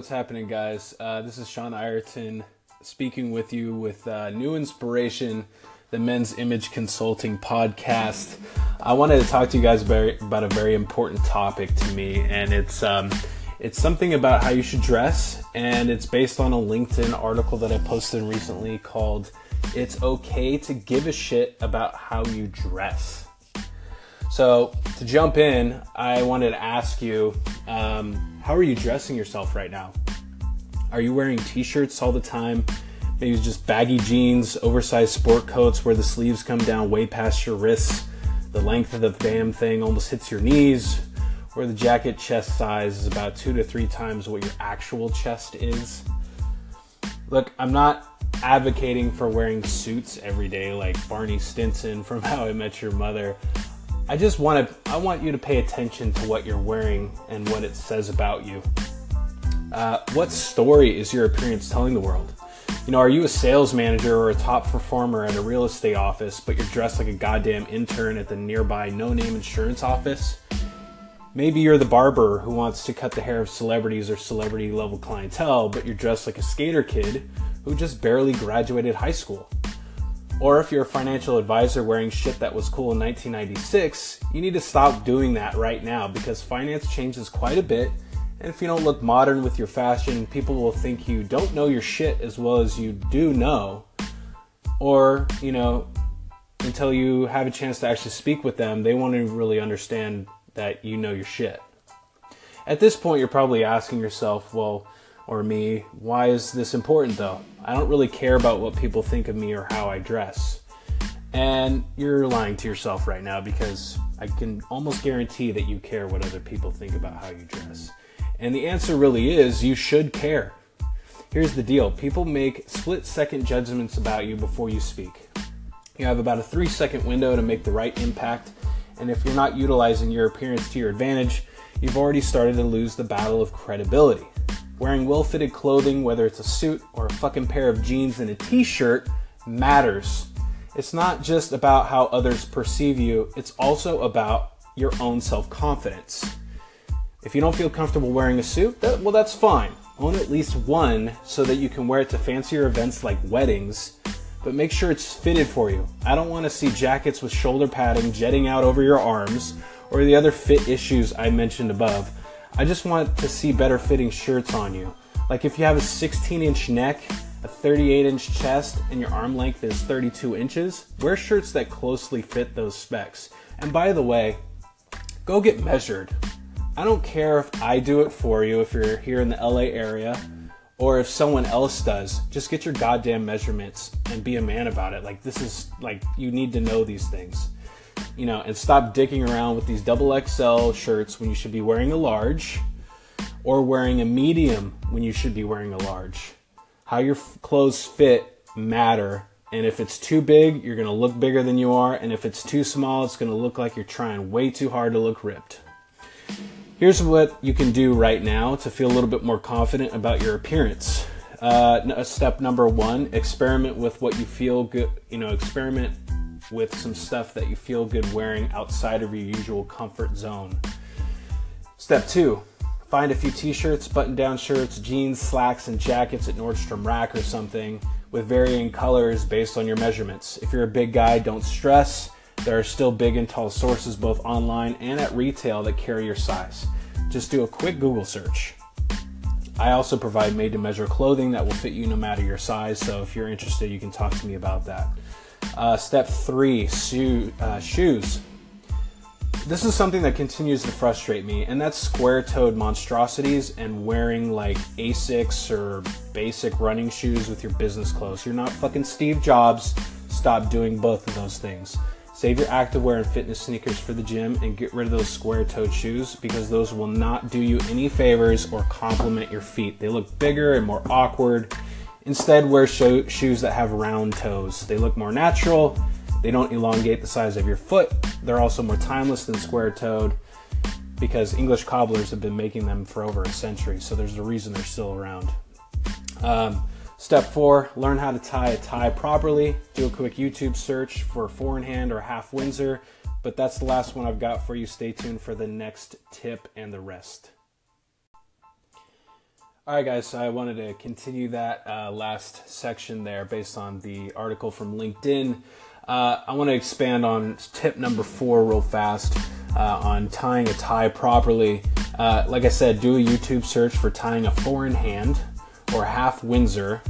what's happening, guys? Uh, this is Sean Ireton speaking with you with uh, new inspiration, the Men's Image Consulting podcast. I wanted to talk to you guys about, about a very important topic to me, and it's um, it's something about how you should dress, and it's based on a LinkedIn article that I posted recently called "It's Okay to Give a Shit About How You Dress." So, to jump in, I wanted to ask you um, how are you dressing yourself right now? Are you wearing t shirts all the time? Maybe just baggy jeans, oversized sport coats where the sleeves come down way past your wrists, the length of the damn thing almost hits your knees, or the jacket chest size is about two to three times what your actual chest is. Look, I'm not advocating for wearing suits every day like Barney Stinson from How I Met Your Mother. I just want to I want you to pay attention to what you're wearing and what it says about you. Uh, what story is your appearance telling the world? You know, are you a sales manager or a top performer at a real estate office, but you're dressed like a goddamn intern at the nearby no name insurance office? Maybe you're the barber who wants to cut the hair of celebrities or celebrity level clientele, but you're dressed like a skater kid who just barely graduated high school. Or if you're a financial advisor wearing shit that was cool in 1996, you need to stop doing that right now because finance changes quite a bit. And if you don't look modern with your fashion, people will think you don't know your shit as well as you do know. Or, you know, until you have a chance to actually speak with them, they won't really understand that you know your shit. At this point, you're probably asking yourself, well, or me. Why is this important though? I don't really care about what people think of me or how I dress. And you're lying to yourself right now because I can almost guarantee that you care what other people think about how you dress. And the answer really is you should care. Here's the deal people make split second judgments about you before you speak. You have about a three second window to make the right impact, and if you're not utilizing your appearance to your advantage, you've already started to lose the battle of credibility. Wearing well fitted clothing, whether it's a suit or a fucking pair of jeans and a t shirt, matters. It's not just about how others perceive you, it's also about your own self confidence. If you don't feel comfortable wearing a suit, that, well, that's fine. Own at least one so that you can wear it to fancier events like weddings, but make sure it's fitted for you. I don't want to see jackets with shoulder padding jetting out over your arms or the other fit issues I mentioned above. I just want to see better fitting shirts on you. Like if you have a 16 inch neck, a 38 inch chest, and your arm length is 32 inches, wear shirts that closely fit those specs. And by the way, go get measured. I don't care if I do it for you if you're here in the LA area or if someone else does. Just get your goddamn measurements and be a man about it. Like, this is like, you need to know these things you know, and stop dicking around with these double XL shirts when you should be wearing a large or wearing a medium when you should be wearing a large. How your f- clothes fit matter. And if it's too big, you're going to look bigger than you are. And if it's too small, it's going to look like you're trying way too hard to look ripped. Here's what you can do right now to feel a little bit more confident about your appearance. Uh, step number one experiment with what you feel good, you know, experiment with some stuff that you feel good wearing outside of your usual comfort zone. Step two, find a few t shirts, button down shirts, jeans, slacks, and jackets at Nordstrom Rack or something with varying colors based on your measurements. If you're a big guy, don't stress. There are still big and tall sources both online and at retail that carry your size. Just do a quick Google search. I also provide made to measure clothing that will fit you no matter your size, so if you're interested, you can talk to me about that. Uh, step three shoe, uh, shoes. This is something that continues to frustrate me, and that's square toed monstrosities and wearing like Asics or basic running shoes with your business clothes. You're not fucking Steve Jobs. Stop doing both of those things. Save your activewear and fitness sneakers for the gym and get rid of those square toed shoes because those will not do you any favors or compliment your feet. They look bigger and more awkward Instead, wear sho- shoes that have round toes. They look more natural, they don't elongate the size of your foot, they're also more timeless than square toed because English cobblers have been making them for over a century, so there's a reason they're still around. Um, step four learn how to tie a tie properly. Do a quick YouTube search for four in hand or half Windsor, but that's the last one I've got for you. Stay tuned for the next tip and the rest. All right, guys, so I wanted to continue that uh, last section there based on the article from LinkedIn. Uh, I want to expand on tip number four real fast uh, on tying a tie properly. Uh, like I said, do a YouTube search for tying a four in hand or half Windsor.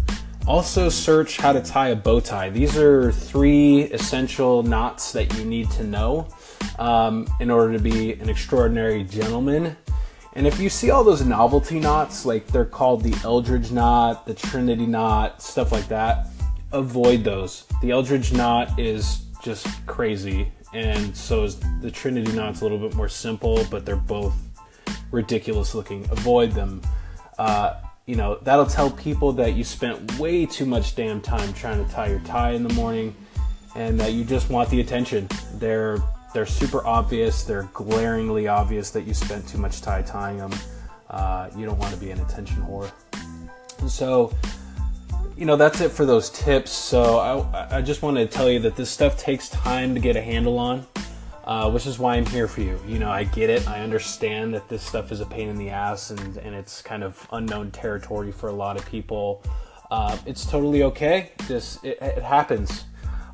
Also, search how to tie a bow tie. These are three essential knots that you need to know um, in order to be an extraordinary gentleman and if you see all those novelty knots, like they're called the Eldredge knot, the Trinity knot, stuff like that, avoid those. The Eldredge knot is just crazy, and so is the Trinity knot's a little bit more simple, but they're both ridiculous looking. Avoid them. Uh, you know, that'll tell people that you spent way too much damn time trying to tie your tie in the morning and that you just want the attention. They're they're super obvious. They're glaringly obvious that you spent too much time tying them. Uh, you don't want to be an attention whore. So, you know, that's it for those tips. So, I, I just wanted to tell you that this stuff takes time to get a handle on, uh, which is why I'm here for you. You know, I get it. I understand that this stuff is a pain in the ass and, and it's kind of unknown territory for a lot of people. Uh, it's totally okay. This it, it happens.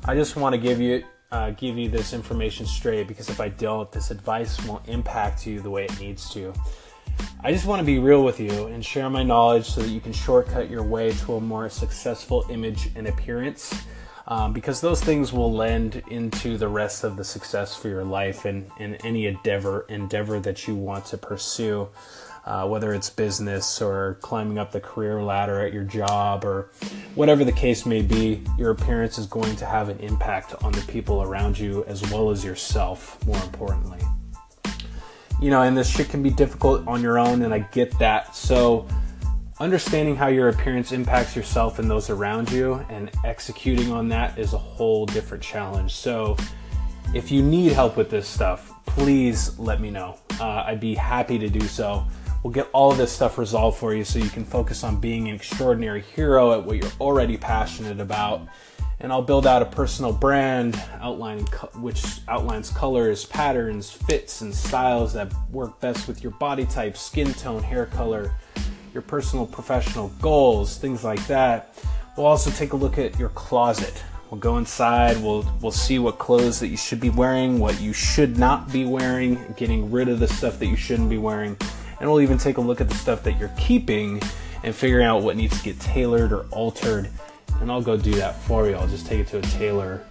I just want to give you uh, give you this information straight because if I don't, this advice won't impact you the way it needs to. I just want to be real with you and share my knowledge so that you can shortcut your way to a more successful image and appearance. Um, because those things will lend into the rest of the success for your life and, and any endeavor endeavor that you want to pursue uh, whether it's business or climbing up the career ladder at your job or whatever the case may be, your appearance is going to have an impact on the people around you as well as yourself, more importantly. You know, and this shit can be difficult on your own, and I get that. So, understanding how your appearance impacts yourself and those around you and executing on that is a whole different challenge. So, if you need help with this stuff, please let me know. Uh, I'd be happy to do so. We'll get all this stuff resolved for you so you can focus on being an extraordinary hero at what you're already passionate about. And I'll build out a personal brand outlining which outlines colors, patterns, fits, and styles that work best with your body type, skin tone, hair color, your personal professional goals, things like that. We'll also take a look at your closet. We'll go inside, we'll we'll see what clothes that you should be wearing, what you should not be wearing, getting rid of the stuff that you shouldn't be wearing and we'll even take a look at the stuff that you're keeping and figuring out what needs to get tailored or altered. And I'll go do that for you. I'll just take it to a tailor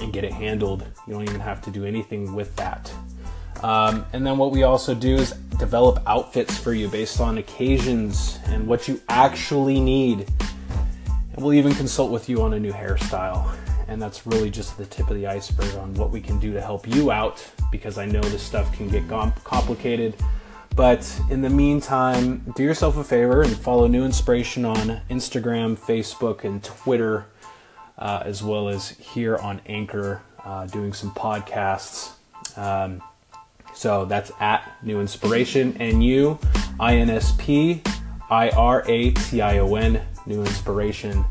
and get it handled. You don't even have to do anything with that. Um, and then what we also do is develop outfits for you based on occasions and what you actually need. And we'll even consult with you on a new hairstyle. And that's really just the tip of the iceberg on what we can do to help you out because I know this stuff can get complicated. But in the meantime, do yourself a favor and follow New Inspiration on Instagram, Facebook, and Twitter, uh, as well as here on Anchor, uh, doing some podcasts. Um, so that's at New Inspiration, N U I N S P I R A T I O N, New Inspiration.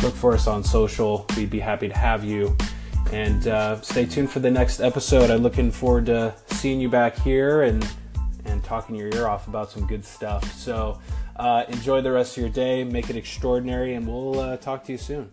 Look for us on social. We'd be happy to have you. And uh, stay tuned for the next episode. I'm looking forward to seeing you back here and and talking your ear off about some good stuff. So uh, enjoy the rest of your day, make it extraordinary, and we'll uh, talk to you soon.